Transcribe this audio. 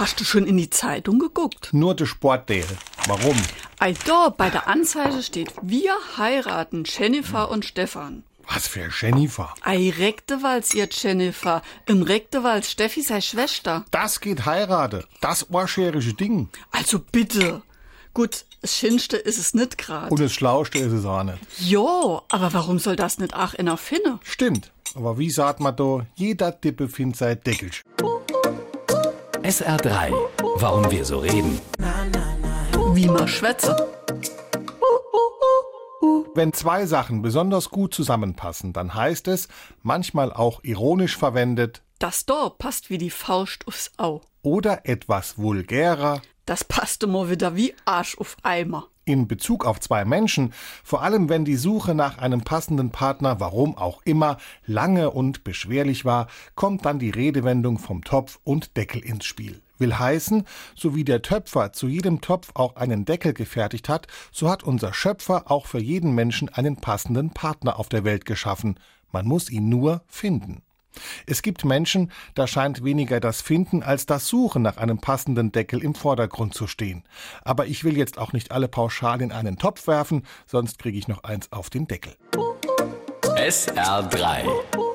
Hast du schon in die Zeitung geguckt? Nur der Sportteil. Warum? Da, bei der Anzeige steht, wir heiraten Jennifer und Stefan. Was für Jennifer? Ei, Rektewalds, ihr Jennifer. Im Rektewalds Steffi sei Schwester. Das geht heirate. Das ohrscherische Ding. Also bitte. Gut, das Schinste ist es nicht grad. Und das Schlauste ist es auch nicht. Jo, aber warum soll das nicht ach in der Finne? Stimmt. Aber wie sagt man da, jeder Dippe findet sein Deckel. SR3. Warum wir so reden. Wie man schwätze. Wenn zwei Sachen besonders gut zusammenpassen, dann heißt es, manchmal auch ironisch verwendet, Das da passt wie die Faust aufs Au. oder etwas vulgärer Das passte mal wieder wie Arsch auf Eimer. in Bezug auf zwei Menschen, vor allem wenn die Suche nach einem passenden Partner, warum auch immer, lange und beschwerlich war, kommt dann die Redewendung vom Topf und Deckel ins Spiel. Will heißen, so wie der Töpfer zu jedem Topf auch einen Deckel gefertigt hat, so hat unser Schöpfer auch für jeden Menschen einen passenden Partner auf der Welt geschaffen. Man muss ihn nur finden. Es gibt Menschen, da scheint weniger das Finden als das Suchen nach einem passenden Deckel im Vordergrund zu stehen. Aber ich will jetzt auch nicht alle pauschal in einen Topf werfen, sonst kriege ich noch eins auf den Deckel. SR3.